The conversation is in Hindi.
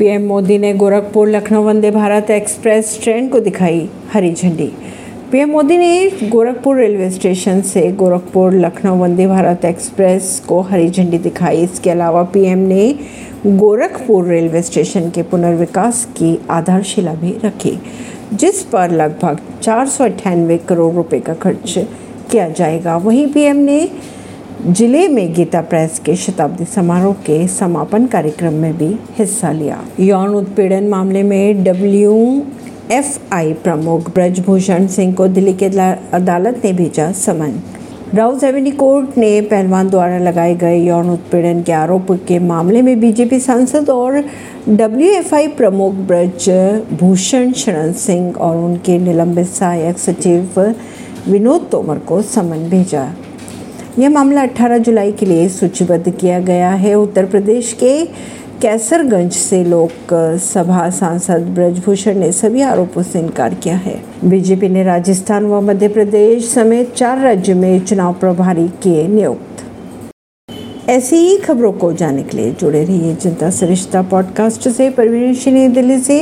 पीएम मोदी ने गोरखपुर, लखनऊ, वंदे भारत एक्सप्रेस ट्रेन को दिखाई हरी झंडी। पीएम मोदी ने गोरखपुर रेलवे स्टेशन से गोरखपुर, लखनऊ, वंदे भारत एक्सप्रेस को हरी झंडी दिखाई। इसके अलावा पीएम ने गोरखपुर रेलवे स्टेशन के पुनर्विकास की आधारशिला भी रखी, जिस पर लगभग चार सौ अट्ठानवे करोड़ रुपए का खर्च किया जाएगा। वहीं पीएम ने ज़िले में गीता प्रेस के शताब्दी समारोह के समापन कार्यक्रम में भी हिस्सा लिया। यौन उत्पीड़न मामले में डब्ल्यू एफ़ आई प्रमुख ब्रजभूषण सिंह को दिल्ली की अदालत ने भेजा समन। राउस एवेन्यू कोर्ट ने पहलवान द्वारा लगाए गए यौन उत्पीड़न के आरोप के मामले में बीजेपी सांसद और डब्ल्यूएफआई प्रमुख ब्रज भूषण शरण सिंह और उनके निलंबित सहायक सचिव विनोद तोमर को समन भेजा। यह मामला 18 जुलाई के लिए सूचीबद्ध किया गया है। उत्तर प्रदेश के कैसरगंज से लोक सभा सांसद ब्रजभूषण ने सभी आरोपों से इनकार किया है। बीजेपी ने राजस्थान व मध्य प्रदेश समेत चार राज्यों में चुनाव प्रभारी किए नियुक्त। ऐसी ही खबरों को जानने के लिए जुड़े रहिए जनता सरिश्ता पॉडकास्ट से। परवीन दिल्ली से।